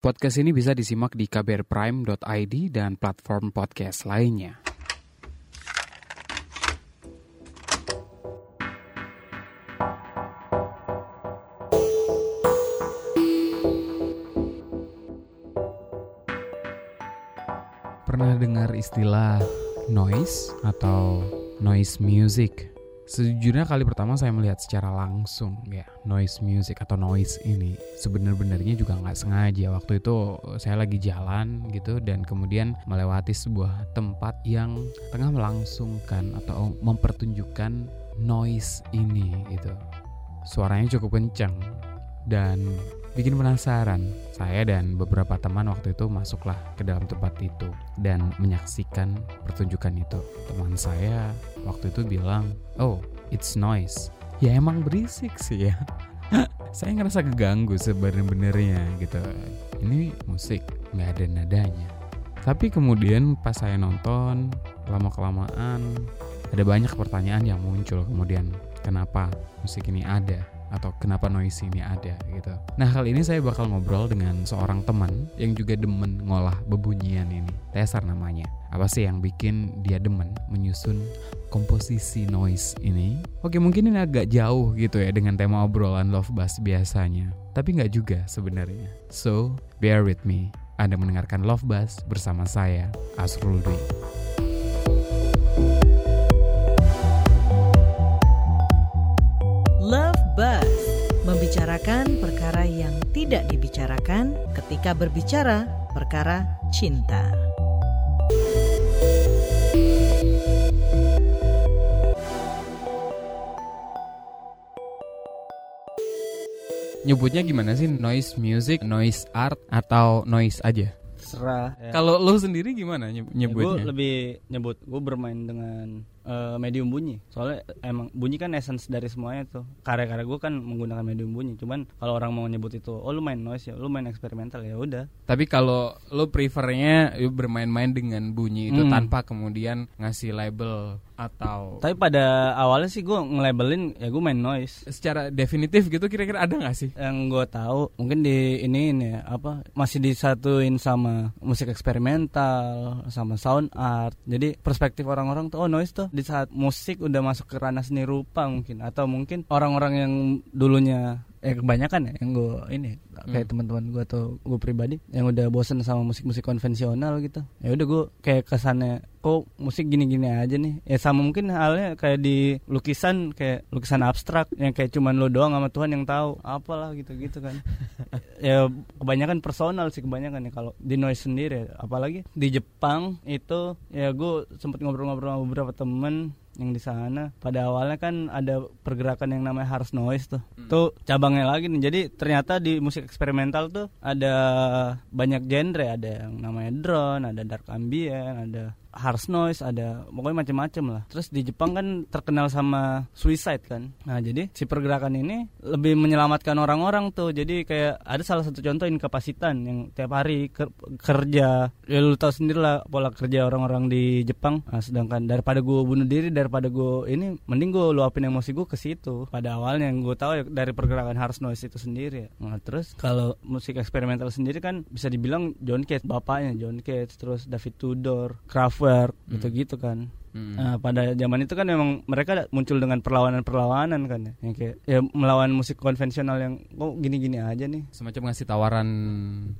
Podcast ini bisa disimak di kbrprime.id dan platform podcast lainnya. Pernah dengar istilah noise atau noise music? Sejujurnya kali pertama saya melihat secara langsung ya noise music atau noise ini sebenarnya juga nggak sengaja. Waktu itu saya lagi jalan gitu dan kemudian melewati sebuah tempat yang tengah melangsungkan atau mempertunjukkan noise ini gitu. Suaranya cukup kencang dan bikin penasaran. Saya dan beberapa teman waktu itu masuklah ke dalam tempat itu dan menyaksikan pertunjukan itu. Teman saya waktu itu bilang, "Oh, it's noise." Ya emang berisik sih ya. saya ngerasa keganggu sebenarnya gitu. Ini musik, nggak ada nadanya. Tapi kemudian pas saya nonton, lama kelamaan ada banyak pertanyaan yang muncul kemudian kenapa musik ini ada atau kenapa noise ini ada gitu. Nah kali ini saya bakal ngobrol dengan seorang teman yang juga demen ngolah bebunyian ini. Tesar namanya. Apa sih yang bikin dia demen menyusun komposisi noise ini? Oke mungkin ini agak jauh gitu ya dengan tema obrolan Love Bass biasanya. Tapi nggak juga sebenarnya. So bear with me. Anda mendengarkan Love Bass bersama saya, Asrul Dwi. Tidak dibicarakan ketika berbicara perkara cinta. Nyebutnya gimana sih? Noise music, noise art, atau noise aja? Serah. Ya. Kalau lo sendiri gimana gue nyebutnya? lebih nyebut gue bermain dengan eh, medium bunyi. Soalnya emang bunyi kan essence dari semuanya tuh. Karya-karya gue kan menggunakan medium bunyi. Cuman kalau orang mau nyebut itu, oh lu main noise ya, lu main eksperimental ya udah. Tapi kalau lo prefernya you bermain-main dengan bunyi itu Hmm. tanpa kemudian ngasih label atau Tapi pada awalnya sih gue nge-labelin ya gue main noise. secara definitif gitu kira-kira ada nggak sih? Yang gue tahu mungkin di ini ini ya apa masih disatuin sama musik eksperimental, sama sound art. Jadi perspektif orang-orang tuh oh noise tuh di saat musik udah masuk ke ranah seni rupa mungkin. Atau mungkin orang-orang yang dulunya eh kebanyakan ya yang gue ini kayak teman-teman gue atau gue pribadi yang udah bosen sama musik-musik konvensional gitu. Ya udah gue kayak kesannya kok musik gini-gini aja nih? Ya sama mungkin halnya kayak di lukisan kayak lukisan abstrak yang kayak cuman lo doang sama Tuhan yang tahu apalah gitu-gitu kan. Ya kebanyakan personal sih kebanyakan ya kalau di noise sendiri. Apalagi di Jepang itu ya gue sempet ngobrol-ngobrol sama beberapa temen yang di sana. Pada awalnya kan ada pergerakan yang namanya harsh noise tuh. Tuh cabangnya lagi nih. Jadi ternyata di musik eksperimental tuh ada banyak genre. Ada yang namanya drone ada dark ambient ada harsh noise ada pokoknya macam-macam lah. Terus di Jepang kan terkenal sama suicide kan. Nah jadi si pergerakan ini lebih menyelamatkan orang-orang tuh. Jadi kayak ada salah satu contoh inkapasitan yang tiap hari ker- kerja. Ya lu sendiri lah pola kerja orang-orang di Jepang. Nah, sedangkan daripada gue bunuh diri daripada gue ini mending gue luapin emosi gue ke situ. Pada awalnya yang gue tahu ya dari pergerakan harsh noise itu sendiri ya. nah terus kalau musik eksperimental sendiri kan bisa dibilang John Cage bapaknya John Cage terus David Tudor Kraftwerk gitu-gitu kan Hmm. Nah, pada zaman itu kan memang mereka muncul dengan perlawanan-perlawanan kan ya. Yang kayak ya melawan musik konvensional yang kok gini-gini aja nih. Semacam ngasih tawaran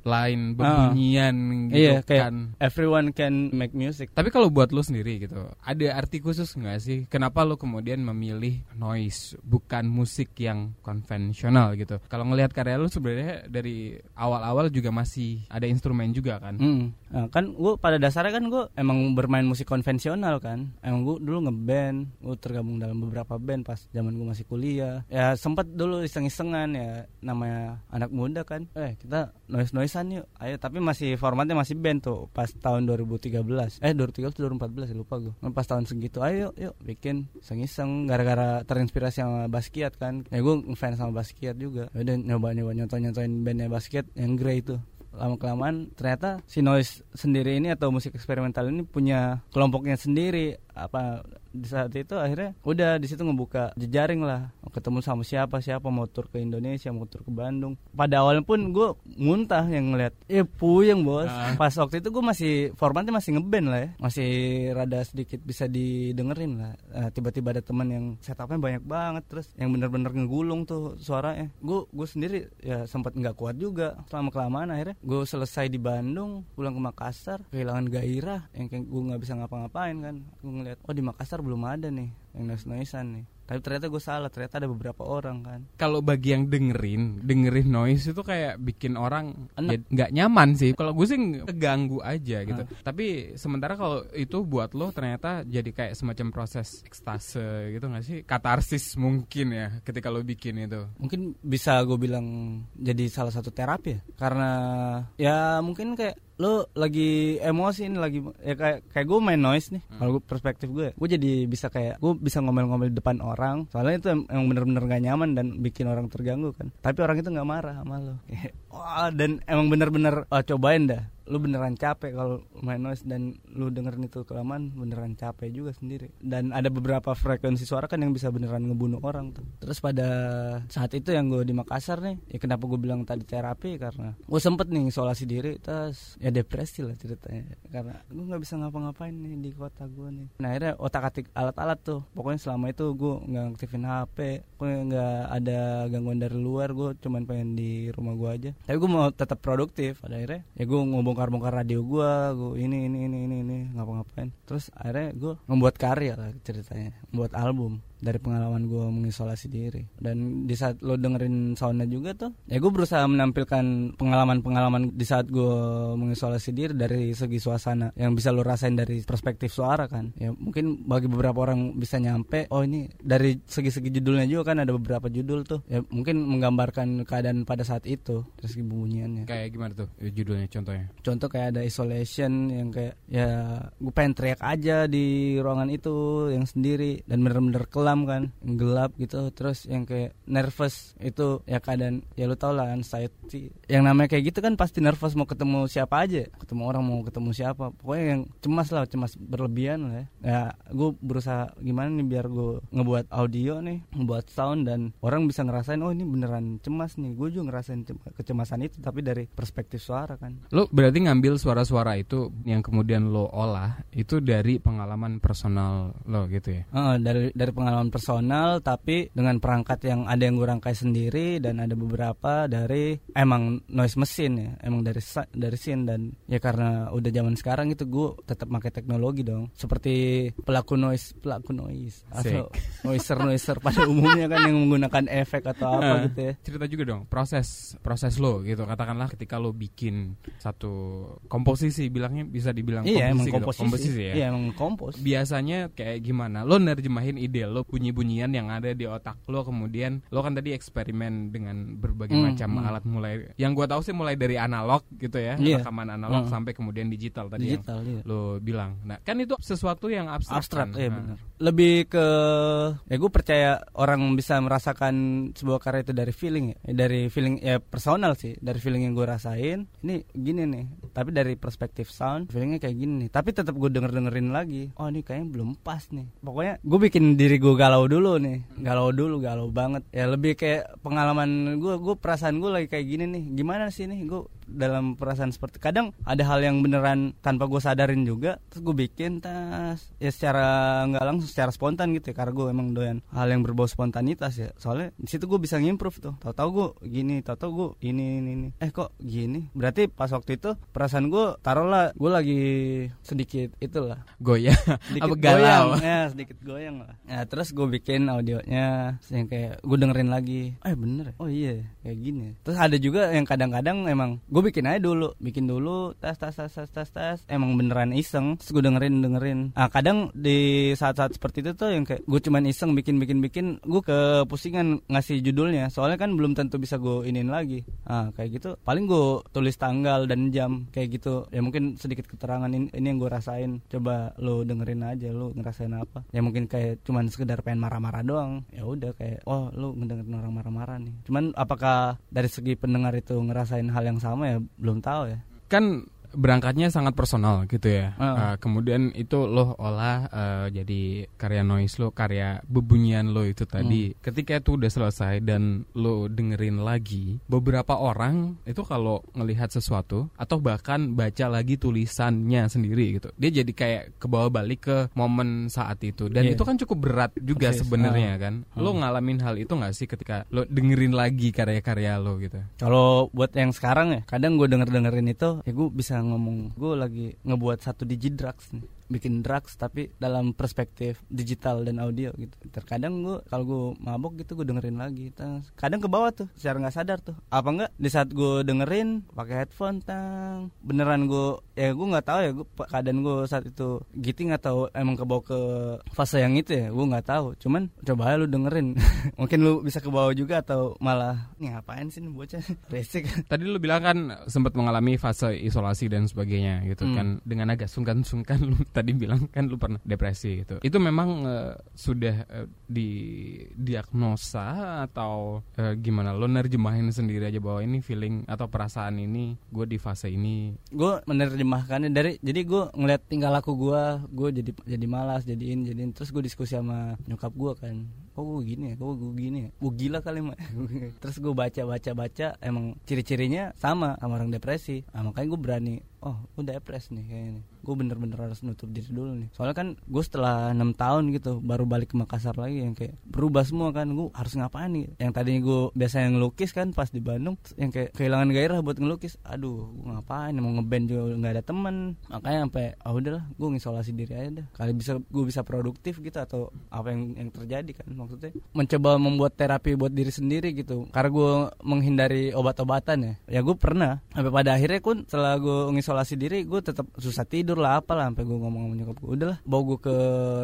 lain bebunyian gitu iya, kayak kan. everyone can make music. Tapi kalau buat lo sendiri gitu, ada arti khusus nggak sih? Kenapa lo kemudian memilih noise bukan musik yang konvensional gitu? Kalau ngelihat karya lo sebenarnya dari awal-awal juga masih ada instrumen juga kan? Hmm. Nah, kan gue pada dasarnya kan gue emang bermain musik konvensional kan. Emang gue dulu ngeband, gue tergabung dalam beberapa band pas zaman gue masih kuliah. Ya sempat dulu iseng-isengan ya namanya anak muda kan. Eh kita noise noisean yuk. Ayo tapi masih formatnya masih band tuh pas tahun 2013. Eh 2013 2014 ya lupa gue. Pas tahun segitu ayo yuk bikin iseng-iseng gara-gara terinspirasi sama Basquiat kan. Ya gue ngefans sama Basquiat juga. Ya Udah nyoba-nyoba nyontoin-nyontoin bandnya Basquiat yang Grey itu lama kelamaan ternyata si noise sendiri ini atau musik eksperimental ini punya kelompoknya sendiri. Apa di saat itu akhirnya udah di situ ngebuka jejaring lah. Ketemu sama siapa siapa mau tur ke Indonesia mau tur ke Bandung. Pada awalnya pun gue muntah yang ngeliat eh puyeng bos. Ah. pas waktu itu gue masih formatnya masih ngeband lah ya. Masih rada sedikit bisa didengerin lah. Eh, tiba-tiba ada teman yang setupnya banyak banget terus yang bener-bener ngegulung tuh suaranya. Gue gue sendiri ya sempat nggak kuat juga. Selama kelamaan akhirnya gue selesai di Bandung pulang ke Makassar kehilangan gairah. Yang kayak gue nggak bisa ngapa-ngapain kan. Gue ngeliat oh di Makassar belum ada nih yang noise noisean nih tapi ternyata gue salah ternyata ada beberapa orang kan Kalau bagi yang dengerin, dengerin noise itu kayak bikin orang Enak. ya nggak nyaman sih. Kalau gue sih keganggu aja gitu. Ah. Tapi sementara kalau itu buat lo ternyata jadi kayak semacam proses ekstase gitu nggak sih? Katarsis mungkin ya ketika lo bikin itu. mungkin bisa gue bilang jadi salah satu terapi ya karena ya mungkin kayak lo lagi emosi nih lagi ya kayak kayak gue main noise nih kalau gue perspektif gue gue jadi bisa kayak gue bisa ngomel-ngomel di depan orang soalnya itu em- emang bener-bener gak nyaman dan bikin orang terganggu kan. Tapi orang itu nggak marah sama lo. Wah dan emang bener-bener wah, cobain dah lu beneran capek kalau main noise dan lu dengerin itu kelamaan beneran capek juga sendiri. Dan ada beberapa frekuensi suara kan yang bisa beneran ngebunuh orang tuh. Terus pada saat itu yang gue di Makassar nih ya kenapa gue bilang tadi terapi? Karena gue sempet nih isolasi diri terus ya depresi lah ceritanya. Karena gue nggak bisa ngapa-ngapain nih di kota gue nih. Nah akhirnya otak atik alat-alat tuh. Pokoknya selama itu gue nggak aktifin HP gue nggak ada gangguan dari luar gue cuman pengen di rumah gue aja. Tapi gue mau tetap produktif. Pada akhirnya ya gue ngebongkar-bongkar radio gue gue ini ini ini ini ini ngapa-ngapain. Terus akhirnya gue membuat karya lah ceritanya membuat album dari pengalaman gue mengisolasi diri. Dan di saat lo dengerin soundnya juga tuh ya gue berusaha menampilkan pengalaman-pengalaman di saat gue mengisolasi diri dari segi suasana yang bisa lo rasain dari perspektif suara kan. Ya mungkin bagi beberapa orang bisa nyampe oh ini dari segi-segi judulnya juga kan ada beberapa judul tuh. Ya mungkin menggambarkan keadaan pada saat itu dari segi bunyiannya. Kayak gimana tuh eh, judulnya contohnya? contoh kayak ada isolation yang kayak ya gue pengen teriak aja di ruangan itu yang sendiri dan bener-bener kelam kan. Gelap gitu terus yang kayak nervous itu ya keadaan ya lu tau lah anxiety. Yang namanya kayak gitu kan pasti nervous mau ketemu siapa aja. Ketemu orang mau ketemu siapa. Pokoknya yang cemas lah cemas berlebihan lah ya, ya gue berusaha gimana nih biar gue ngebuat audio nih ngebuat sound dan orang bisa ngerasain oh ini beneran cemas nih. Gue juga ngerasain cem- kecemasan itu tapi dari perspektif suara kan. Lo berarti ngambil suara-suara itu yang kemudian lo olah itu dari pengalaman personal lo gitu ya? Heeh, dari dari pengalaman personal tapi dengan perangkat yang ada yang gue rangkai sendiri dan ada beberapa dari emang noise mesin ya emang dari dari scene dan ya karena udah zaman sekarang itu gue tetap pakai teknologi dong. Seperti pelaku noise pelaku noise atau noiser noiser pada umumnya kan yang menggunakan efek atau apa Ah, gitu ya. Cerita juga dong proses proses lo gitu. Katakanlah ketika lo bikin satu komposisi bilangnya bisa dibilang iya emang komposisi, gitu. komposisi, ya. iya emang kompos. Biasanya kayak gimana? Lo nerjemahin ide lo bunyi-bunyian yang ada di otak lo kemudian lo kan tadi eksperimen dengan berbagai Hmm, macam hmm. alat mulai yang gua tahu sih mulai dari analog gitu ya, Iya. rekaman analog Hmm. sampai kemudian digital tadi yang digital iya. lo bilang. Nah, kan itu sesuatu yang abstrak. abstrak kan? iya Nah, benar lebih ke ya gue percaya orang bisa merasakan sebuah karya itu dari feeling ya dari feeling ya personal sih dari feeling yang gue rasain ini gini nih tapi dari perspektif sound feelingnya kayak gini nih tapi tetap gue denger dengerin lagi oh ini kayaknya belum pas nih pokoknya gue bikin diri gue galau dulu nih. Galau dulu galau banget. Ya lebih kayak pengalaman gue gue perasaan gue lagi kayak gini nih. Gimana sih nih gue dalam perasaan seperti kadang ada hal yang beneran tanpa gue sadarin juga terus gue bikin tas. Ya secara nggak langsung secara spontan gitu ya karena gue emang doyan hal yang berbau spontanitas ya. Soalnya di situ gue bisa ngimprove tuh. Tahu-tahu gue gini tahu-tahu gue ini ini ini. Eh kok gini? Berarti pas waktu itu perasaan gue taruhlah gue lagi sedikit itulah. Goyah sedikit apa galau? goyang. Ya sedikit goyang lah. Ya terus gue bikin audionya terus yang kayak gue dengerin lagi. Eh bener ya? oh iya kayak gini. Terus ada juga yang kadang-kadang emang gue bikin aja dulu bikin dulu tas tas tas tas tas tas emang beneran iseng terus gue dengerin dengerin. Ah kadang di saat-saat seperti itu tuh yang kayak gue cuman iseng bikin bikin bikin gue kepusingan ngasih judulnya. Soalnya kan belum tentu bisa gue inin lagi. Ah kayak gitu. Paling gue tulis tanggal dan jam kayak gitu. Ya mungkin sedikit keterangan ini, ini yang gue rasain. Coba lo dengerin aja lo ngerasain apa. Ya mungkin kayak cuman sekedar pengen marah-marah doang. Ya udah kayak oh lo ngedengerin orang marah-marah nih. Cuman apakah dari segi pendengar itu ngerasain hal yang sama ya belum tahu ya. Kan berangkatnya sangat personal gitu ya. Ah. Uh, kemudian itu lo olah uh, jadi karya noise lo, karya bebunyian lo itu tadi. Ketika itu udah selesai dan lo dengerin lagi, beberapa orang itu kalau ngelihat sesuatu atau bahkan baca lagi tulisannya sendiri gitu, dia jadi kayak ke bawah balik ke momen saat itu. Dan Iya. itu kan cukup berat juga sebenarnya kan. Lo Hmm. ngalamin hal itu nggak sih ketika lo dengerin lagi karya-karya lo gitu? Kalau buat yang sekarang ya, kadang gue denger dengerin itu, ya gue bisa ngomong gue lagi ngebuat satu digit drugs nih, bikin drugs tapi dalam perspektif digital dan audio gitu. Terkadang gue kalau gue mabok gitu gue dengerin lagi, Tas. kadang ke bawah tuh, secara nggak sadar tuh. Apa enggak di saat gue dengerin pakai headphone tang, beneran gue, ya gue nggak tahu ya, gue keadaan gue saat itu giting atau emang ke bawah ke fase yang itu ya, gue nggak tahu. Cuman coba aja lu dengerin, mungkin lu bisa ke bawah juga atau malah nih ngapain sih nih bocah resik Tadi lu bilang kan sempat mengalami fase isolasi dan sebagainya gitu Hmm. kan dengan agak sungkan-sungkan lu tadi bilang kan lu pernah depresi gitu. Itu memang eh, sudah eh, didiagnosa atau eh, gimana? Lu nerjemahin sendiri aja bahwa ini feeling atau perasaan ini gue di fase ini. gue menerjemahkannya dari jadi gue ngeliat tingkah laku gue gue jadi jadi malas jadiin jadiin terus gue diskusi sama nyokap gue kan kok gue gini ya kok gue gini ya gue gila kali mah terus gue baca baca baca emang ciri-cirinya sama sama orang depresi nah, makanya gue berani oh gue depres nih kayaknya gue bener-bener harus nutup diri dulu nih. Soalnya kan gue setelah enam tahun gitu baru balik ke Makassar lagi yang kayak berubah semua kan. Gue harus ngapain nih? Yang tadinya gue biasanya ngelukis kan pas di Bandung yang kayak kehilangan gairah buat ngelukis aduh gue ngapain? Mau ngeband juga nggak ada temen. Makanya sampai ah udahlah gue ngisolasi diri aja dah kali bisa gue bisa produktif gitu atau apa yang yang terjadi kan maksudnya. Mencoba membuat terapi buat diri sendiri gitu. Karena gue menghindari obat-obatan ya. Ya gue pernah sampai pada akhirnya pun setelah gue ngisolasi diri gue tetap susah tidur lah apalah sampai gue ngomong sama nyokap gue udahlah bawa gue ke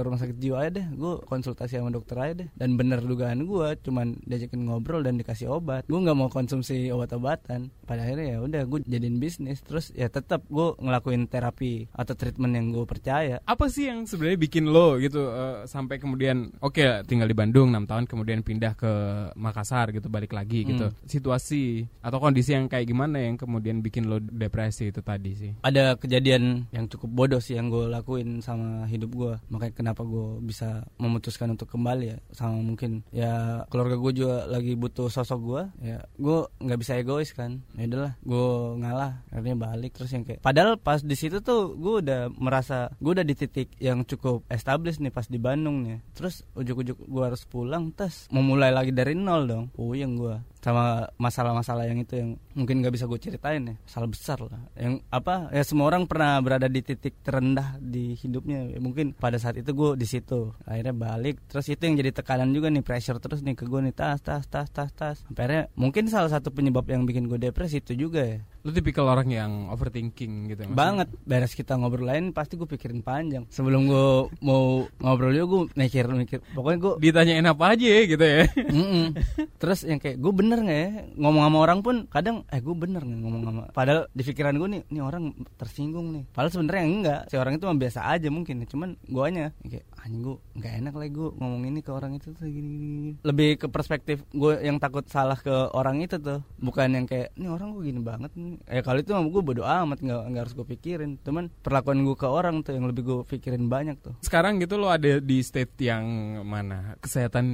rumah sakit jiwa aja deh. Gue konsultasi sama dokter aja deh. Dan bener dugaan gue cuman diajakin ngobrol dan dikasih obat. Gue nggak mau konsumsi obat-obatan. Pada akhirnya ya udah gue jadiin bisnis. Terus ya tetap gue ngelakuin terapi atau treatment yang gue percaya. Apa sih yang sebenarnya bikin lo gitu eh, sampai kemudian oke tinggal di Bandung 6 tahun kemudian pindah ke Makassar gitu balik lagi gitu. Situasi atau kondisi yang kayak gimana yang kemudian bikin lo depresi itu tadi sih? ada kejadian yang cukup bodoh sih yang gue lakuin sama hidup gue. Makanya kenapa gue bisa memutuskan untuk kembali ya. Sama mungkin ya keluarga gue juga lagi butuh sosok gue. Ya gue nggak bisa egois kan. Ya udahlah gue ngalah akhirnya balik. Terus yang kayak padahal pas di situ tuh gue udah merasa gue udah di titik yang cukup established nih pas di Bandung nih. Terus ujuk-ujuk gue harus pulang tes. Memulai lagi dari nol dong. Puyeng gue sama masalah-masalah yang itu yang mungkin nggak bisa gue ceritain ya. Masalah besar lah. Yang apa ya semua orang pernah berada di titik terendah di hidupnya. Ya, mungkin pada saat itu gue di situ. Akhirnya balik terus itu yang jadi tekanan juga nih pressure terus nih ke gue nih. Tas tas tas tas tas. Akhirnya mungkin salah satu penyebab yang bikin gue depresi itu juga ya. Lo tipikal orang yang overthinking gitu ya, banget. Beres kita ngobrol lain pasti gue pikirin panjang. Sebelum gue mau ngobrol juga gue mikir mikir pokoknya gue Ditanyain apa aja gitu ya. Mm-mm. Terus yang kayak gue bener nggak ya? Ngomong sama orang pun kadang eh gue bener nggak ngomong sama padahal di pikiran gue nih nih orang tersinggung nih. Padahal sebenarnya enggak. Si orang itu mah biasa aja mungkin cuman guanya. Kayak anjing gue nggak enak lagi gue ngomong ini ke orang itu tuh gini, gini, gini. lebih ke perspektif gue yang takut salah ke orang itu tuh bukan yang kayak ini orang gue gini banget nih eh kalau itu mah gue bodo amat nggak nggak harus gue pikirin cuman perlakuan gue ke orang tuh yang lebih gue pikirin banyak tuh Sekarang gitu lo ada di state yang mana? Kesehatan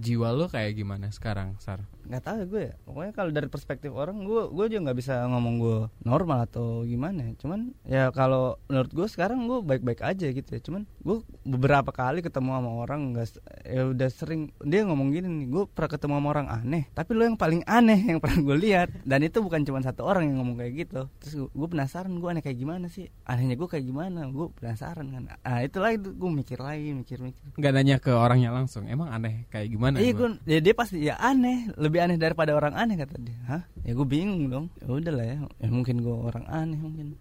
jiwa lo kayak gimana sekarang, Sar? nggak tahu ya gue ya pokoknya kalau dari perspektif orang gue gue juga nggak bisa ngomong gue normal atau gimana ya. cuman ya kalau menurut gue sekarang gue baik-baik aja gitu ya cuman gue beberapa kali ketemu sama orang nggak ya udah sering dia ngomong gini nih gue pernah ketemu sama orang aneh tapi lo yang paling aneh yang pernah gue lihat dan itu bukan cuma satu orang yang ngomong kayak gitu terus gue, penasaran gue aneh kayak gimana sih anehnya gue kayak gimana gue penasaran kan ah itu lagi tuh, gue mikir lagi mikir-mikir Nggak nanya ke orangnya langsung. Emang aneh kayak gimana? Iya gue, ya dia pasti ya aneh, lebih aneh daripada orang aneh kata dia. Hah? Ya gue bingung dong. Ya udahlah ya, ya mungkin gue orang aneh mungkin.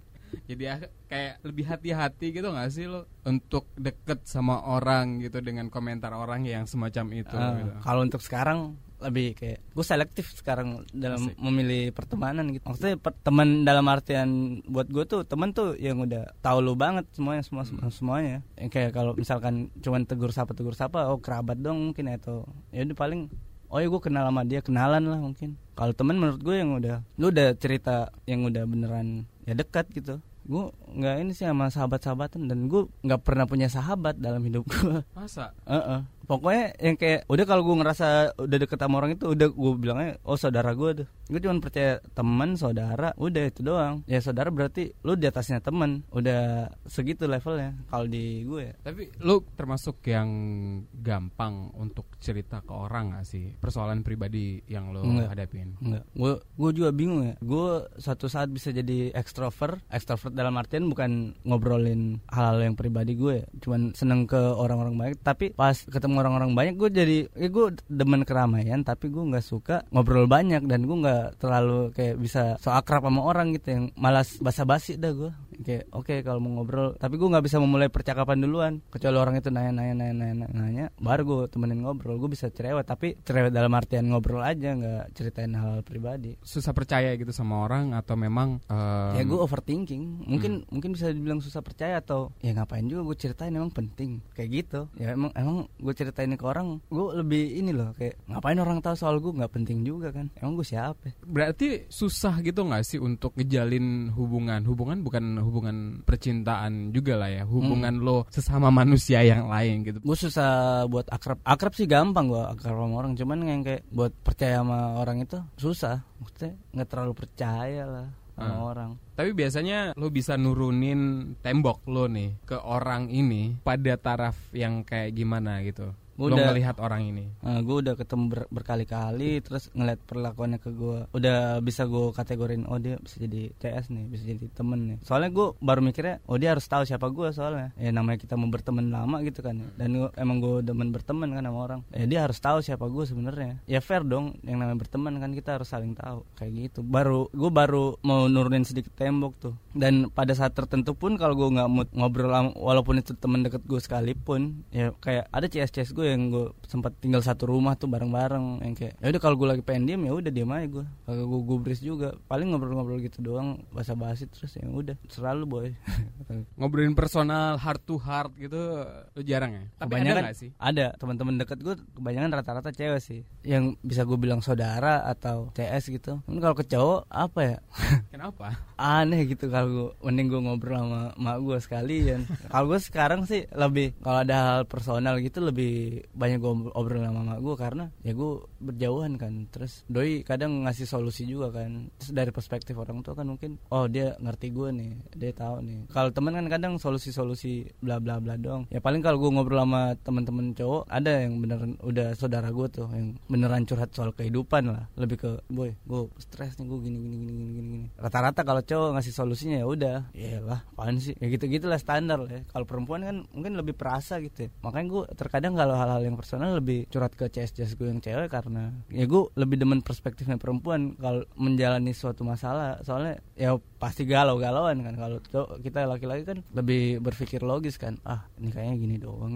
Jadi ya, kayak lebih hati-hati gitu gak sih lo untuk deket sama orang gitu dengan komentar orang yang semacam itu. Ah, gitu. Kalau untuk sekarang lebih kayak gue selektif sekarang dalam Asik. memilih pertemanan gitu. Maksudnya per- teman dalam artian buat gue tuh teman tuh yang udah tahu lu banget semuanya semua semua semuanya. Yang kayak kalau misalkan cuman tegur sapa tegur sapa, oh kerabat dong mungkin atau ya udah paling oh ya gue kenal sama dia kenalan lah mungkin. Kalau teman menurut gue yang udah lu udah cerita yang udah beneran ya dekat gitu gue nggak ini sih sama sahabat-sahabatan dan gue nggak pernah punya sahabat dalam hidup gue Masa? Heeh. Pokoknya yang kayak udah kalau gue ngerasa udah deket sama orang itu udah gue bilangnya oh saudara gue tuh. Gue cuma percaya teman, saudara, udah itu doang. Ya saudara berarti lu di atasnya teman. Udah segitu levelnya kalau di gue. Tapi lu termasuk yang gampang untuk cerita ke orang gak sih? Persoalan pribadi yang lu Enggak. hadapin. Enggak. Gue gue juga bingung ya. Gue suatu saat bisa jadi extrovert. Extrovert dalam artian bukan ngobrolin hal-hal yang pribadi gue. ya. Cuman seneng ke orang-orang banyak. Tapi pas ketemu orang-orang banyak gue jadi ya gue demen keramaian. Tapi gue nggak suka ngobrol banyak dan gue nggak terlalu kayak bisa so akrab sama orang gitu yang malas basa-basi dah gue. Kayak oke kalau mau ngobrol. Tapi gue nggak bisa memulai percakapan duluan. Kecuali orang itu nanya-nanya nanya-nanya nanya. Baru gue temenin ngobrol. Gue bisa cerewet. Tapi cerewet dalam artian ngobrol aja nggak ceritain hal pribadi. Susah percaya gitu sama orang atau memang em, ya gue overthinking mungkin mungkin bisa dibilang susah percaya atau ya ngapain juga gue ceritain emang penting kayak gitu ya emang emang gue ceritain ke orang gue lebih ini loh kayak ngapain orang tahu soal gue nggak penting juga kan emang gue siapa Berarti susah gitu nggak sih untuk ngejalin hubungan? Hubungan bukan hubungan percintaan juga lah ya, hubungan Hmm. lo sesama manusia yang lain gitu. gue susah buat akrab akrab sih gampang gue akrab sama orang cuman yang kayak buat percaya sama orang itu susah maksudnya nggak terlalu percaya lah sama Hmm. orang Tapi biasanya lo bisa nurunin tembok lo nih ke orang ini pada taraf yang kayak gimana gitu. Lo Udah. ngelihat orang ini. Nah, gue udah ketemu ber- berkali-kali terus ngeliat perlakuannya ke gue udah bisa gue kategorin oh dia bisa jadi CS nih bisa jadi temen nih. Soalnya gue baru mikirnya oh dia harus tahu siapa gue soalnya. Ya namanya kita mau berteman lama gitu kan dan gua- emang gue demen berteman kan sama orang. Ya dia harus tahu siapa gue sebenarnya. Ya fair dong yang namanya berteman kan kita harus saling tahu. Kayak gitu. Baru gue baru mau nurunin sedikit tembok tuh. Dan pada saat tertentu pun kalau gue nggak mood ngobrol walaupun itu temen deket gue sekalipun ya kayak ada CS CS gue yang gue sempat tinggal satu rumah tuh bareng-bareng yang kayak ya udah kalau gue lagi pengen diem ya udah diem aja gue kagak gue gubris juga. Paling ngobrol-ngobrol gitu doang basa-basi terus ya udah selalu boy. Ngobrolin personal heart to heart gitu lo jarang ya? Tapi ada Kebanyakan- nggak sih? ada. Teman-teman deket gue kebanyakan rata-rata cewek sih. Yang bisa gue bilang saudara atau CS gitu. Cuman kalau ke cowok apa ya? Kenapa? aneh gitu kalau gue mending gue ngobrol sama mak gue sekalian. Kalau gue sekarang sih lebih kalau ada hal personal gitu lebih banyak gue obrol sama mak gue karena ya gue berjauhan kan. Terus doi kadang ngasih solusi juga kan. Terus dari perspektif orang tua kan mungkin oh dia ngerti gue nih dia tahu nih. Kalau temen kan kadang solusi-solusi bla bla bla doang. Ya paling kalau gue ngobrol sama temen-temen cowok ada yang beneran udah saudara gue tuh yang beneran curhat soal kehidupan lah. Lebih ke boy gue stres nih gue gini gini gini gini gini gini. Rata-rata kalau cowok ngasih solusinya ya udah. Ya lah apaan sih? Ya gitu gitulah standar lah ya. Kalau perempuan kan mungkin lebih perasa gitu ya. makanya gue terkadang kalau hal-hal yang personal lebih curhat ke CS CS gue yang cewek karena ya gue lebih demen perspektifnya perempuan kalau menjalani suatu masalah soalnya ya pasti galau-galauan kan kalau kita laki-laki kan lebih berpikir logis kan ah ini kayaknya gini doang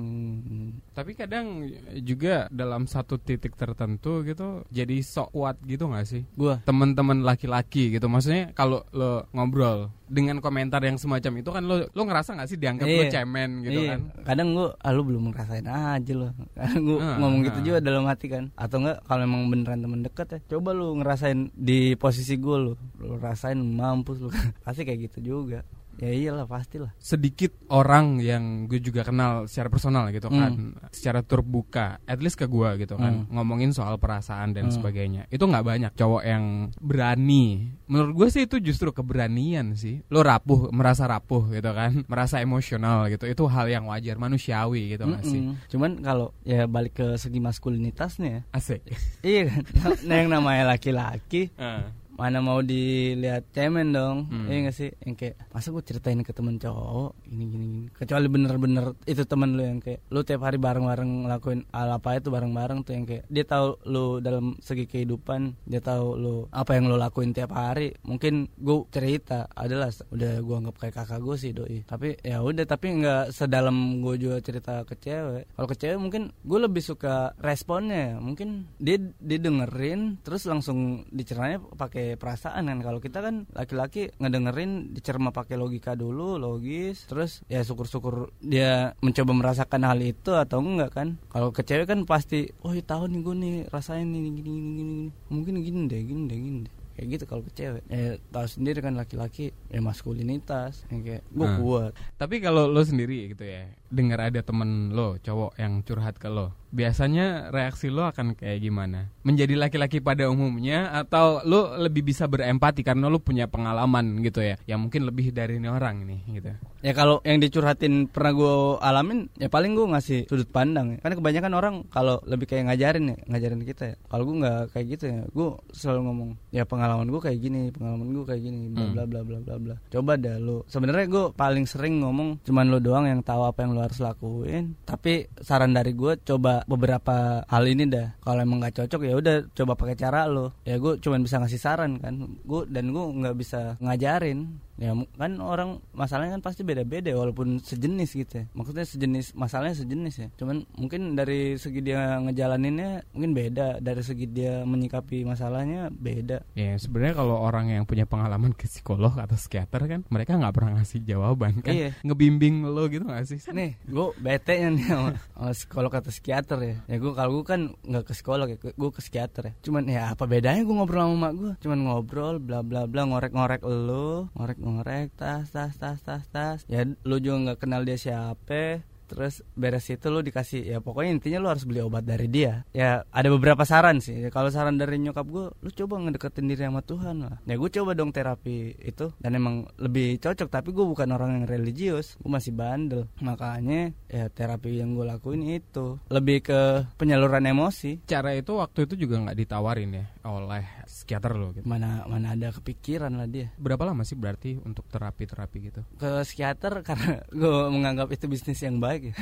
Tapi kadang juga dalam satu titik tertentu gitu jadi sok kuat gitu nggak sih? gue Teman-teman laki-laki gitu, maksudnya kalau lo ngobrol dengan komentar yang semacam itu kan lo lo ngerasa nggak sih dianggap lo Iya. cemen gitu Iya, kan? Kadang gue, ah, lu belum ngerasain aja loh. Gue Ah, ngomong gitu ah. juga dalam hati kan. Atau enggak kalau emang beneran temen deket ya, coba lu ngerasain di posisi gue lu, lu rasain mampus lu. Pasti kayak gitu juga. Ya iyalah pastilah. sedikit orang yang gue juga kenal secara personal gitu kan secara terbuka at least ke gue gitu kan ngomongin soal perasaan dan Hmm. sebagainya itu nggak banyak cowok yang berani menurut gue sih itu justru keberanian sih lo rapuh merasa rapuh gitu kan merasa emosional gitu itu hal yang wajar manusiawi gitu nggak sih Mm-mm. Cuman kalau ya balik ke segi maskulinitasnya ya. asik iya kan. Nah, yang namanya laki-laki Ah. Mana mau dilihat cemen dong. Hmm. iya gak sih? Yang kayak masa gue ceritain ke temen cowok? Gini gini gini. Kecuali bener-bener itu temen lu yang kayak lu tiap hari bareng-bareng ngelakuin hal apa itu bareng-bareng tuh yang kayak dia tahu lu dalam segi kehidupan dia tahu lu apa yang lu lakuin tiap hari. Mungkin gue cerita adalah udah gue anggap kayak kakak gue sih doi. Tapi ya udah tapi nggak sedalam gue juga cerita ke cewek. Kalau ke cewek mungkin gue lebih suka responnya. Ya. mungkin dia dia dengerin terus langsung dicernanya pakai perasaan kan. Kalau kita kan laki-laki ngedengerin dicerma pakai logika dulu logis terus ya syukur-syukur dia mencoba merasakan hal itu atau enggak kan. Kalau ke cewek kan pasti oh iya tahu nih gue nih rasain nih gini gini gini, gini. mungkin gini deh gini deh gini deh. Kayak gitu kalau ke cewek. Ya tahu sendiri kan laki-laki ya maskulinitas yang kayak gue Hmm. kuat. Tapi kalau lo sendiri gitu ya, dengar ada temen lo cowok yang curhat ke lo, biasanya reaksi lo akan kayak gimana? Menjadi laki-laki pada umumnya atau lo lebih bisa berempati karena lo punya pengalaman gitu ya, yang mungkin lebih dari ini orang ini gitu. ya kalau yang dicurhatin pernah gue alamin ya paling gue ngasih sudut pandang ya. karena kebanyakan orang kalau lebih kayak ngajarin ya ngajarin kita ya kalau gue nggak kayak gitu ya gue selalu ngomong ya pengalaman gue kayak gini pengalaman gue kayak gini bla Hmm. bla bla bla bla bla coba dah lo sebenarnya gue paling sering ngomong cuman lo doang yang tahu apa yang lo harus lakuin. Tapi saran dari gue coba beberapa hal ini dah. Kalau emang nggak cocok ya udah coba pakai cara lo. Ya gue cuman bisa ngasih saran kan. Gue dan gue nggak bisa ngajarin ya kan orang masalahnya kan pasti beda-beda ya, walaupun sejenis gitu ya. Maksudnya sejenis masalahnya sejenis ya. Cuman mungkin dari segi dia ngejalaninnya mungkin beda. Dari segi dia menyikapi masalahnya beda. Ya sebenarnya kalau orang yang punya pengalaman ke psikolog atau psikiater kan, mereka nggak pernah ngasih jawaban kan, Iya. ngebimbing lo gitu gak sih? nih gue bete nih sama, sama psikolog atau psikiater ya. Ya gue kalau gue kan nggak ke psikolog ya gue ke psikiater ya. Cuman ya apa bedanya gue ngobrol sama mak gue cuman ngobrol bla bla bla ngorek-ngorek lo ngorek-ngorek tas tas tas tas tas. Ya lo juga nggak kenal dia siapa. Terus beres itu lo dikasih ya pokoknya intinya lo harus beli obat dari dia. Ya ada beberapa saran sih. Kalau saran dari nyokap gue lo coba ngedeketin diri sama Tuhan lah. Ya gue coba dong terapi itu. Dan emang lebih cocok tapi gue bukan orang yang religius. Gue masih bandel. Makanya ya terapi yang gue lakuin itu. Lebih ke penyaluran emosi. Cara itu waktu itu juga nggak ditawarin ya oleh psikiater lo gitu. mana mana ada kepikiran lah dia. Berapa lama sih berarti untuk terapi-terapi gitu? ke psikiater karena gue menganggap itu bisnis yang baik ya,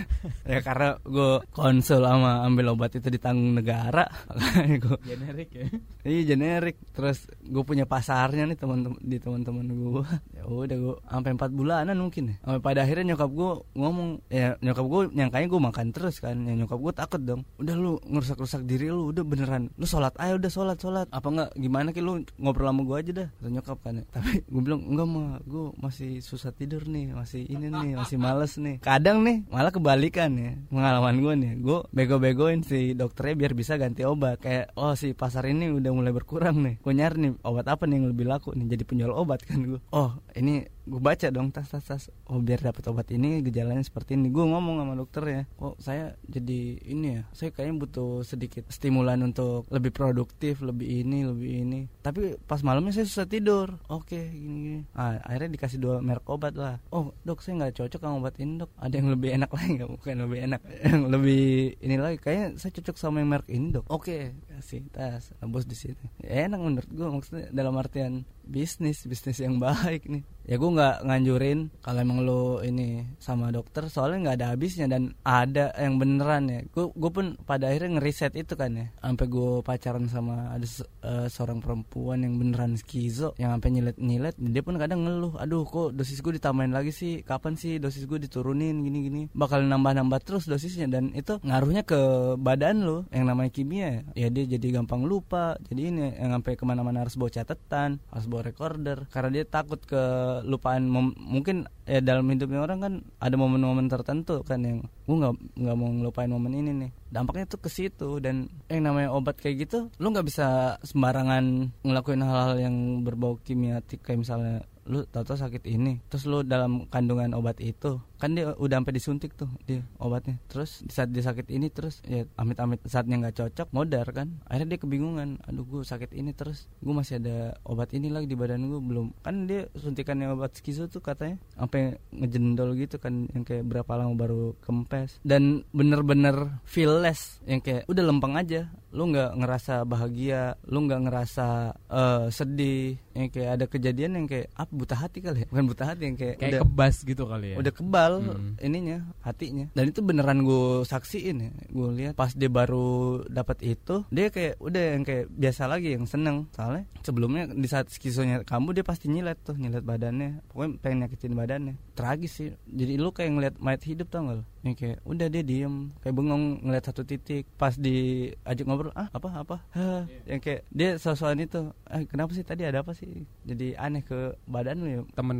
ya karena gue konsul sama ambil obat itu ditanggung negara. Gue Generik ya. iya generik. Terus gue punya pasarnya nih teman-teman di teman-teman gue ya udah gue sampai empat bulanan mungkin ya. Sampai pada akhirnya nyokap gue ngomong ya nyokap gue nyangkanya gue makan terus kan. Ya nyokap gue takut dong. Udah lu ngerusak-rusak diri lu udah beneran. Lu sholat ayo udah sholat sholat. Apa enggak gimana ki lu ngobrol sama gue aja dah kata nyokap kan. Ya. tapi gue bilang enggak mah gue masih susah tidur nih masih ini nih masih males nih. Kadang nih malah kebalikan ya pengalaman gue nih. Gue bego-begoin si dokternya biar bisa ganti obat. Kayak oh si pasar ini udah mulai berkurang nih. Gue nyari nih obat apa nih yang lebih laku nih jadi penjual obat kan gue oh ini gue baca dong tas tas tas. Oh biar dapat obat ini gejalanya seperti ini. Gue ngomong sama dokter ya kok saya jadi ini ya saya kayaknya butuh sedikit stimulan untuk lebih produktif lebih ini lebih ini. Tapi pas malamnya saya susah tidur. Oke gini gini. Ah, akhirnya dikasih dua merek obat lah. Oh dok saya nggak cocok sama obat ini dok. Ada yang lebih enak lagi nggak? Bukan lebih enak yang lebih ini lagi. Kayaknya saya cocok sama yang merek ini dok. Oke. Kasih tas bos di sini ya, enak menurut gue maksudnya dalam artian bisnis bisnis yang baik nih. Ya gue nggak nganjurin kalau emang lo ini sama dokter soalnya nggak ada habisnya dan ada yang beneran ya. Gue gue pun pada akhirnya ngeriset itu kan ya. Sampai gue pacaran sama ada se- eh, seorang perempuan yang beneran skizo yang sampai nyilet nyilet dia pun kadang ngeluh aduh kok dosis gue ditambahin lagi sih? Kapan sih dosis gue diturunin? Gini gini bakal nambah nambah terus dosisnya dan itu ngaruhnya ke badan lo yang namanya kimia. Ya, ya dia jadi gampang lupa jadi ini yang sampai ke mana-mana harus bawa catatan harus bawa recorder. Karena dia takut ke lupaan mungkin ya dalam hidupnya orang kan ada momen-momen tertentu kan yang gue nggak nggak mau ngelupain momen ini nih. Dampaknya tuh ke situ dan yang namanya obat kayak gitu lu nggak bisa sembarangan ngelakuin hal-hal yang berbau kimiotik kayak misalnya lu tahu-tahu sakit ini. Terus lu dalam kandungan obat itu kan dia udah sampai disuntik tuh dia obatnya. Terus di saat dia sakit ini terus ya amit-amit saatnya nggak cocok modar kan. Akhirnya dia kebingungan aduh gue sakit ini terus gue masih ada obat ini lagi di badan gue belum. Kan dia suntikannya obat skizo tuh katanya sampai ngejendol gitu kan yang kayak berapa lama baru kempes. Dan bener-bener feelless yang kayak udah lempeng aja lu nggak ngerasa bahagia lu nggak ngerasa eh, sedih. Yang kayak ada kejadian yang kayak apa buta hati kali ya. Bukan buta hati yang kayak, Kayak udah kebas gitu kali ya. udah kebal Hmm. ininya hatinya. Dan itu beneran gue saksiin ya gue lihat. Pas dia baru dapat itu dia kayak udah yang kayak biasa lagi yang seneng. Soalnya sebelumnya di saat skizonya kamu dia pasti nyilet tuh nyilet badannya. Pokoknya pengen nyakitin badannya. Tragis sih. Jadi lu kayak ngeliat mayat hidup tau gak lu yang kayak udah dia diem. Kayak bengong ngeliat satu titik. Pas diajak ngobrol ah apa apa? Hah. yang kayak dia sosokan itu eh kenapa sih tadi ada apa sih? Jadi aneh ke badan lu ya. Temen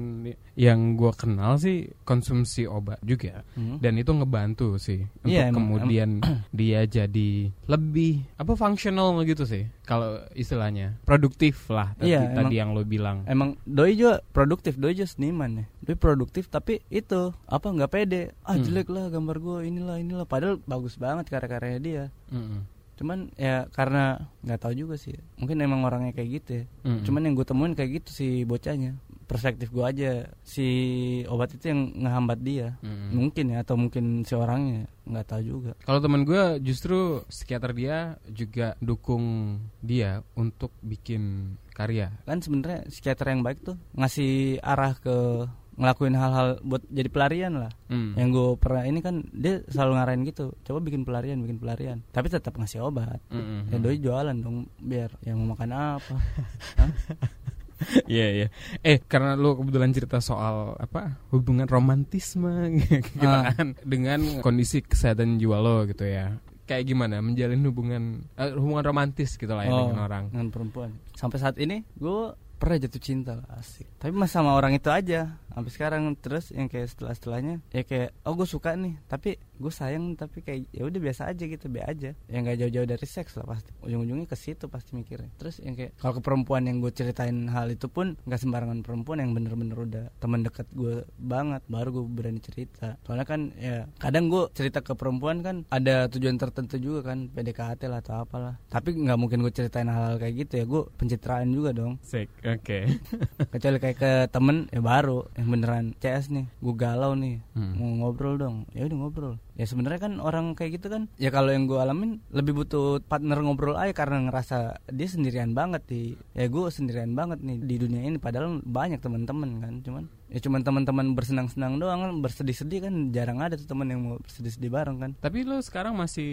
yang gue kenal sih konsumsi obat juga. Hmm. dan itu ngebantu sih untuk Iya, emang- kemudian dia jadi lebih apa fungsional gitu sih kalau istilahnya produktif lah tadi, Iya, tadi emang- yang lo bilang Emang doi juga produktif, doi juga seniman ya. Doi produktif tapi itu apa nggak pede. Ah Hmm. jelek lah gambar gue inilah inilah. Padahal bagus banget karya-karyanya dia. Mm-mm. Cuman ya karena nggak tahu juga sih. Mungkin emang orangnya kayak gitu ya. Mm-mm. Cuman yang gue temuin kayak gitu si bocahnya. Perspektif gue aja si obat itu yang ngehambat dia. Mm-mm. Mungkin ya atau mungkin si orangnya nggak tahu juga. Kalau teman gue justru psikiater dia juga dukung dia untuk bikin karya. Kan sebenarnya psikiater yang baik tuh ngasih arah ke ngelakuin hal-hal buat jadi pelarian lah. Mm. yang gue pernah ini kan dia selalu ngarahin gitu coba bikin pelarian bikin pelarian tapi tetap ngasih obat Mm-mm. ya doi jualan dong biar yang mau makan apa Iya iya. Eh karena lu kebetulan cerita soal apa hubungan romantisme gitu Ah. kan dengan kondisi kesehatan jiwa lo gitu ya. Kayak gimana menjalin hubungan eh, hubungan romantis gitu lah ya Oh, dengan orang. dengan perempuan sampai saat ini gue pernah jatuh cinta lah, asik tapi mas sama orang itu aja sampai sekarang terus yang kayak setelah setelahnya ya kayak oh gue suka nih tapi gue sayang tapi kayak ya udah biasa aja gitu be aja. Yang nggak jauh-jauh dari seks lah pasti ujung-ujungnya ke situ pasti mikirnya. Terus yang kayak kalau ke perempuan yang gue ceritain hal itu pun nggak sembarangan perempuan yang bener-bener udah teman dekat gue banget baru gue berani cerita. Soalnya kan ya kadang gue cerita ke perempuan kan ada tujuan tertentu juga kan PDKT lah atau apalah. Tapi nggak mungkin gue ceritain hal-hal kayak gitu ya gue pencitraan juga dong. Sek. Oke. kecuali kayak ke temen ya baru yang beneran CS nih. Gue galau nih Hmm. mau ngobrol dong. Ya udah ngobrol ya sebenarnya kan orang kayak gitu kan ya kalau yang gue alamin lebih butuh partner ngobrol aja karena ngerasa dia sendirian banget di ya gue sendirian banget nih di dunia ini padahal banyak teman-teman kan cuman ya cuman teman-teman bersenang-senang doang kan bersedih-sedih kan jarang ada tuh teman yang mau bersedih-sedih bareng kan. Tapi lo sekarang masih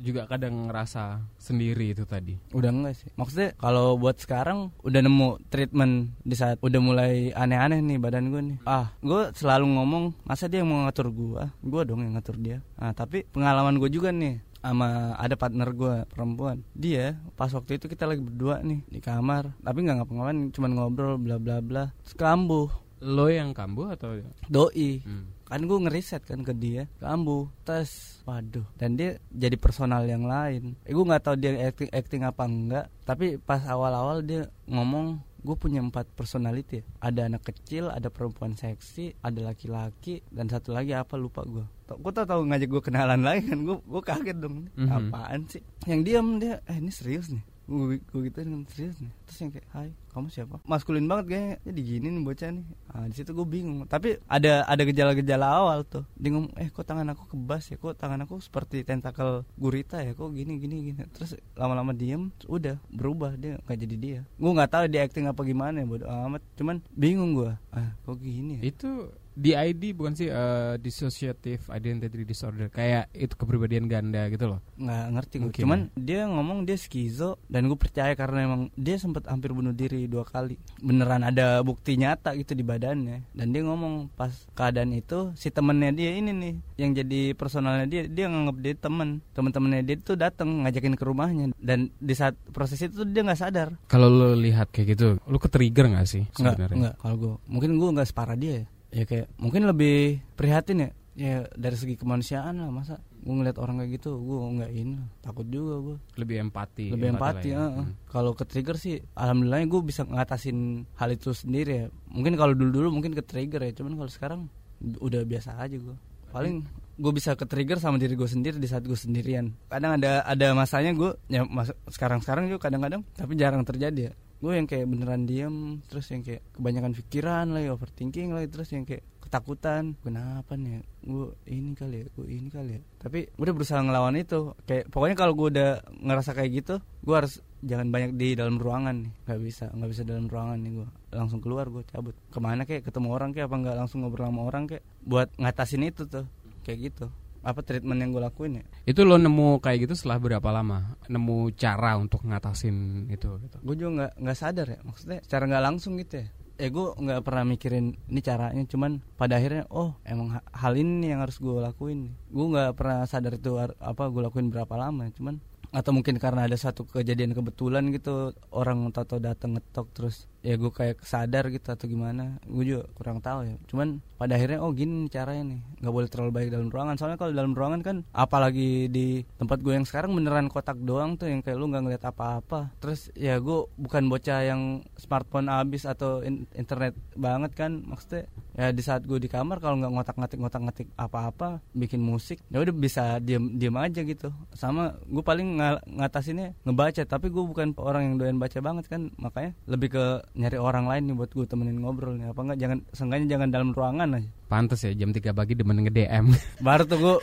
juga kadang ngerasa sendiri itu tadi. Udah enggak sih. Maksudnya kalau buat sekarang Udah nemu treatment Di saat udah mulai aneh-aneh nih badan gue nih. Ah gue selalu ngomong Masa dia yang mau ngatur gue Gue dong yang ngatur dia. Nah tapi pengalaman gue juga nih sama ada partner gue perempuan. Dia pas waktu itu kita lagi berdua nih di kamar tapi nggak ngapa-ngapain cuman ngobrol bla bla bla. Terus kambuh Lo yang kambuh atau? doi. Hmm. kan gue ngeriset kan ke dia. Kambuh tes. Waduh. Dan dia jadi personal yang lain. Eh, gue nggak tahu dia acting acting apa enggak. Tapi pas awal-awal dia ngomong gue punya empat personality. Ada anak kecil ada perempuan seksi ada laki-laki dan satu lagi apa lupa gue gue tau tau ngajak gue kenalan lagi kan gue gue kaget dong. Mhm. apaan sih? Yang diam dia eh ini serius nih gue gue gitu kan serius nih? Terus yang kayak hai kamu siapa? Maskulin banget kayaknya jadi gini nih bocah nih. Ah di situ gue bingung. Tapi ada ada gejala-gejala awal tuh. Dia ngomong eh kok tangan aku kebas ya? Kok tangan aku seperti tentakel gurita ya? Kok gini gini gini? Terus lama-lama diem udah berubah. Dia nggak jadi dia. Gue nggak tahu dia acting apa gimana ya bodo amat. Cuman bingung gue ah kok gini ya? Itu DID bukan sih eh, dissociative identity disorder. Kayak itu kepribadian ganda gitu loh. nggak ngerti gue cuman dia ngomong dia skizo dan gue percaya karena emang dia sempat hampir bunuh diri dua kali. Beneran ada bukti nyata gitu di badannya. Dan dia ngomong pas keadaan itu si temennya dia ini nih yang jadi personalnya dia dia nganggap dia temen. Teman-temannya dia tuh datang ngajakin ke rumahnya. Dan di saat proses itu dia nggak sadar. Kalau lo lihat kayak gitu, lo ke trigger nggak sih sebenarnya? nggak. Kalau gue mungkin gue nggak separah dia ya ya kayak mungkin lebih prihatin ya ya dari segi kemanusiaan lah masa gue ngeliat orang kayak gitu gue nggak ini takut juga gue Lebih empati. lebih empati lah ya. Hmm. kalau ke trigger sih alhamdulillah gue bisa ngatasin hal itu sendiri ya mungkin kalau dulu dulu mungkin ke trigger ya cuman kalau sekarang udah biasa aja gue paling gue bisa ke trigger sama diri gue sendiri di saat gue sendirian kadang ada ada masanya gue ya mas, sekarang sekarang juga kadang-kadang tapi jarang terjadi ya gue yang kayak beneran diem terus yang kayak kebanyakan pikiran lagi overthinking lagi terus yang kayak ketakutan. Kenapa nih gue ini kali ya gue ini kali ya. Tapi gue udah berusaha ngelawan itu. Kayak pokoknya kalau gue udah ngerasa kayak gitu gue harus jangan banyak di dalam ruangan nih. Nggak bisa nggak bisa dalam ruangan nih gue langsung keluar gue cabut. Ke mana kayak ketemu orang kayak apa nggak? Langsung ngobrol sama orang kayak buat ngatasin itu tuh. Kayak gitu apa treatment yang gue lakuin ya Itu lo nemu kayak gitu setelah berapa lama? Nemu cara untuk ngatasin itu gitu. gue juga nggak nggak sadar ya maksudnya secara nggak langsung gitu ya eh gue nggak pernah mikirin ini caranya cuman pada akhirnya oh emang ha- hal ini yang harus gue lakuin gue nggak pernah sadar itu apa gue lakuin berapa lama cuman atau mungkin karena ada satu kejadian kebetulan gitu orang tato datang ngetok terus ya gue kayak sadar gitu atau gimana gue juga kurang tahu ya. Cuman pada akhirnya oh gini caranya nih. Nggak boleh terlalu baik dalam ruangan. Soalnya kalau dalam ruangan kan apalagi di tempat gue yang sekarang beneran kotak doang tuh yang kayak lu nggak ngeliat apa-apa. Terus ya gue bukan bocah yang smartphone habis atau in- internet banget kan. Maksudnya ya di saat gue di kamar kalau nggak ngotak-ngatik ngotak-ngatik apa-apa bikin musik ya udah bisa diem diem aja gitu. Sama gue paling nga- ngatasinnya ngebaca. Tapi gue bukan orang yang doyan baca banget kan. Makanya lebih ke nyari orang lain nih buat gue temenin ngobrol nih apa enggak jangan seenggaknya jangan dalam ruangan aja Pantes ya jam 3 pagi demen nge-DM. baru tuh gue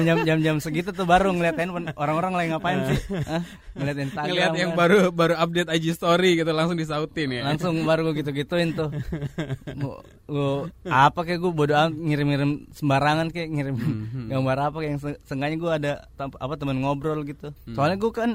jam jam jam segitu tuh baru ngeliat handphone orang-orang lagi ngapain sih Hah? ngeliat Instagram Ngeliat yang kan. baru baru update IG story gitu langsung disautin ya. langsung baru gue gitu-gituin tuh Gua- gua- apa kayak gue bodo amat ngirim-ngirim sembarangan kayak ngirim Hmm, gambar apa kayak yang se- seenggaknya gue ada apa teman ngobrol gitu Hmm. soalnya gue kan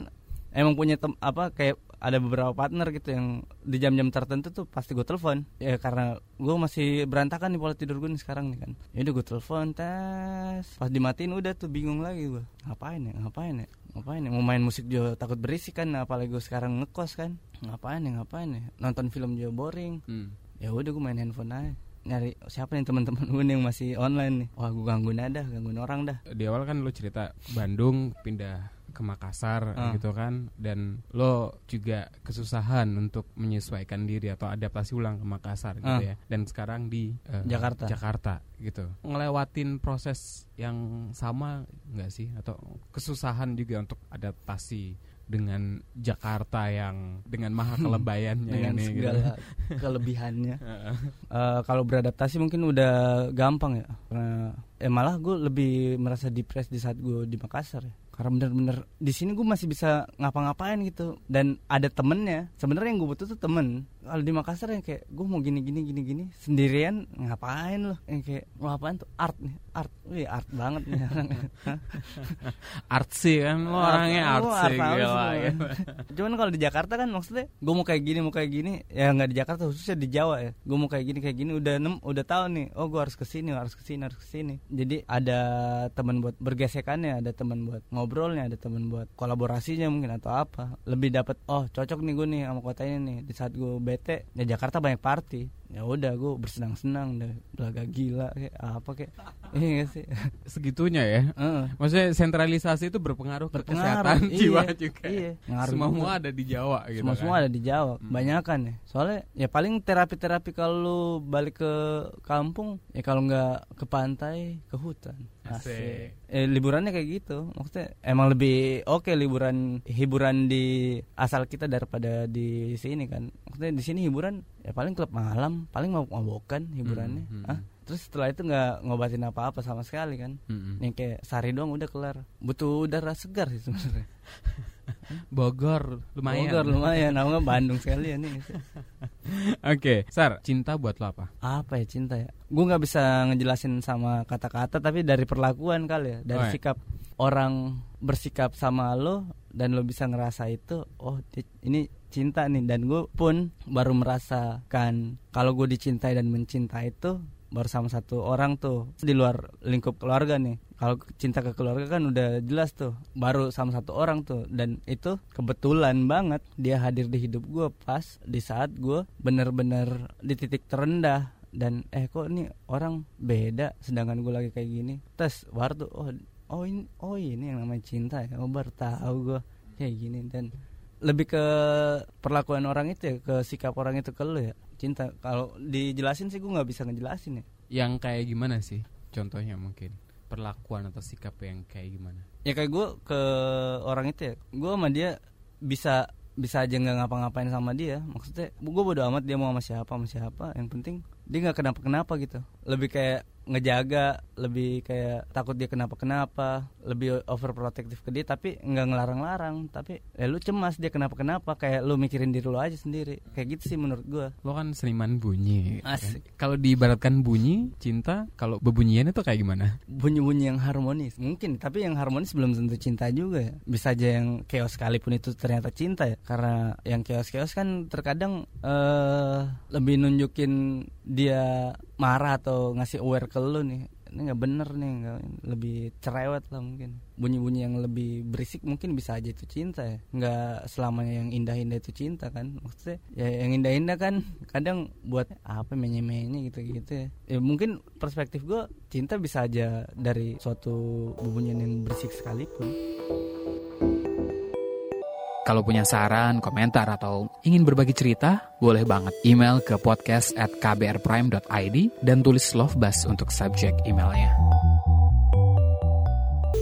emang punya tem apa kayak ada beberapa partner gitu yang di jam-jam tertentu tuh pasti gue telepon. Ya karena gue masih berantakan nih pola tidur gue nih sekarang nih kan. Ya udah gue telepon tes. Pas dimatiin udah tuh bingung lagi gue ngapain ya ngapain ya ngapain ya? Mau main musik juga takut berisik kan apalagi gue sekarang ngekos kan. Ngapain ya ngapain ya? Nonton film juga boring. Hmm. ya udah gue main handphone aja. Nyari siapa nih teman-teman gue nih yang masih online nih? Wah gue gangguin aja dah gangguin orang dah. Di awal kan lo cerita Bandung pindah ke Makassar Ah. gitu kan dan lo juga kesusahan untuk menyesuaikan diri atau adaptasi ulang ke Makassar gitu Ah. ya dan sekarang di eh, Jakarta. Jakarta gitu ngelewatin proses yang sama nggak sih atau kesusahan juga untuk adaptasi dengan Jakarta yang dengan maha kelebayannya dengan ini gitu. segala kelebihannya Heeh. Eh, kalau beradaptasi mungkin udah gampang ya karena eh malah gue lebih merasa depres di saat gue di Makassar ya karena bener-bener di sini gue masih bisa ngapa-ngapain gitu. Dan ada temennya. Sebenarnya yang gue butuh tuh temen. Kalau di Makassar yang kayak gue mau gini gini gini gini. Sendirian ngapain loh yang kayak mau ngapain tuh? Art nih art. Wih art banget nih orang Hah? artsy kan lo orangnya Art- art house gila, gitu. Cuman kalau di Jakarta kan maksudnya gue mau kayak gini mau kayak gini. Ya nggak di Jakarta khususnya di Jawa ya. Gue mau kayak gini kayak gini. Udah nem udah tahu nih oh gue harus ke sini harus ke sini harus ke sini jadi ada teman buat bergesekannya ada teman buat ngobrolnya ada teman buat kolaborasinya mungkin atau apa lebih dapat oh cocok nih gue nih sama kota ini nih di saat gue bete ya Jakarta banyak party ya udah gue bersenang-senang deh belaga gila kayak apa kayak iya gak sih segitunya ya Heeh. Maksudnya sentralisasi itu berpengaruh, ke Berpengaruh, kesehatan iya, jiwa juga. iya. Ngaruh Semua juga. ada di Jawa gitu semua kan. semua ada di Jawa Hmm. banyakan ya soalnya ya paling terapi terapi kalau balik ke kampung ya kalau nggak ke pantai ke hutan Asik. eh, liburannya kayak gitu. Maksudnya emang lebih oke liburan hiburan di asal kita daripada di sini kan. Maksudnya di sini hiburan ya paling klub malam paling mabok mabokan hiburannya. Hmm, hmm, Hah? terus setelah itu nggak ngobatin apa apa sama sekali kan. Mm-mm. yang kayak sehari doang udah kelar. Butuh udara segar sih sebenarnya Bogor lumayan. Bogor lumayan, namanya Bandung sekali ya nih. Oke, Sar, cinta buat lo apa? Apa ya cinta ya? Gue nggak bisa ngejelasin sama kata-kata, tapi dari perlakuan kali ya, dari Oh, ya. sikap orang bersikap sama lo dan lo bisa ngerasa itu, oh ini cinta nih. Dan gue pun baru merasakan kalau gue dicintai dan mencintai itu baru sama satu orang tuh di luar lingkup keluarga nih. Kalau cinta ke keluarga kan udah jelas tuh, baru sama satu orang tuh. Dan itu kebetulan banget dia hadir di hidup gue pas di saat gue bener-bener di titik terendah. Dan eh kok ini orang beda sedangkan gue lagi kayak gini? Tes baru tuh oh oh ini oh ini yang namanya cinta ya? Oh baru tahu gue kayak gini. Dan lebih ke perlakuan orang itu ya ke sikap orang itu ke lu ya. Cinta kalau dijelasin sih gue nggak bisa ngejelasin ya. Yang kayak gimana sih? Contohnya mungkin perlakuan atau sikap yang kayak gimana? ya kayak gue ke orang itu ya gue sama dia bisa bisa aja nggak ngapa-ngapain sama dia. Maksudnya gue bodo amat dia mau sama siapa sama siapa. Yang penting dia nggak kenapa kenapa gitu. Lebih kayak ngejaga lebih kayak takut dia kenapa kenapa lebih overprotective ke dia tapi nggak ngelarang-larang. Tapi ya lu cemas dia kenapa kenapa kayak lu mikirin diri lu aja sendiri. Kayak gitu sih menurut gue Lo kan seniman bunyi. gitu kan. Kalau diibaratkan bunyi, cinta, kalau bebunyian itu kayak gimana? bunyi-bunyi yang harmonis. Mungkin tapi yang harmonis belum tentu cinta juga. Ya bisa aja yang chaos sekalipun itu ternyata cinta ya. Karena yang chaos-chaos kan terkadang eh lebih nunjukin dia marah atau ngasih aware ke lu nih ini nggak bener nih nggak lebih cerewet lah mungkin. Bunyi-bunyi yang lebih berisik mungkin bisa aja itu cinta ya. Nggak selamanya yang indah-indah itu cinta kan. Maksudnya ya yang indah-indah kan kadang buat apa menye-menye gitu-gitu ya. Ya mungkin perspektif gue cinta bisa aja dari suatu bunyian yang berisik sekalipun Kalau punya saran, komentar, atau ingin berbagi cerita, boleh banget email ke podcast at kbrprime.id dan tulis love bus untuk subjek emailnya.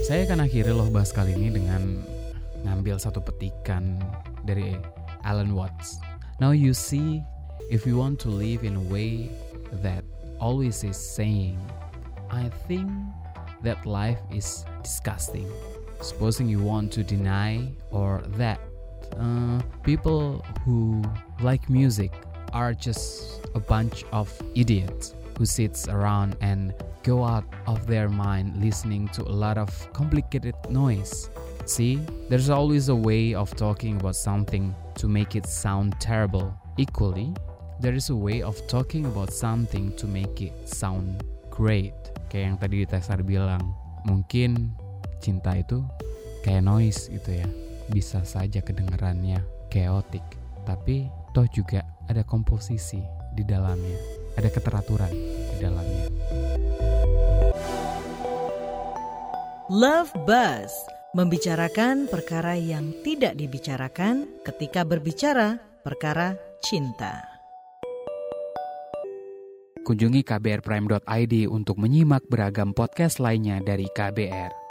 Saya akan akhiri love bus kali ini dengan ngambil satu petikan dari Alan Watts. Now you see, if you want to live in a way that always is saying, I think that life is disgusting. Supposing you want to deny or that uh, people who like music are just a bunch of idiots who sits around and go out of their mind listening to a lot of complicated noise. See, there's always a way of talking about something to make it sound terrible. Equally, there is a way of talking about something to make it sound great. Kayak yang tadi Tesar bilang, mungkin cinta itu kayak noise gitu ya bisa saja kedengarannya chaotic, tapi toh juga ada komposisi di dalamnya, ada keteraturan di dalamnya. Love Buzz membicarakan perkara yang tidak dibicarakan ketika berbicara perkara cinta. Kunjungi kbrprime.id untuk menyimak beragam podcast lainnya dari KBR.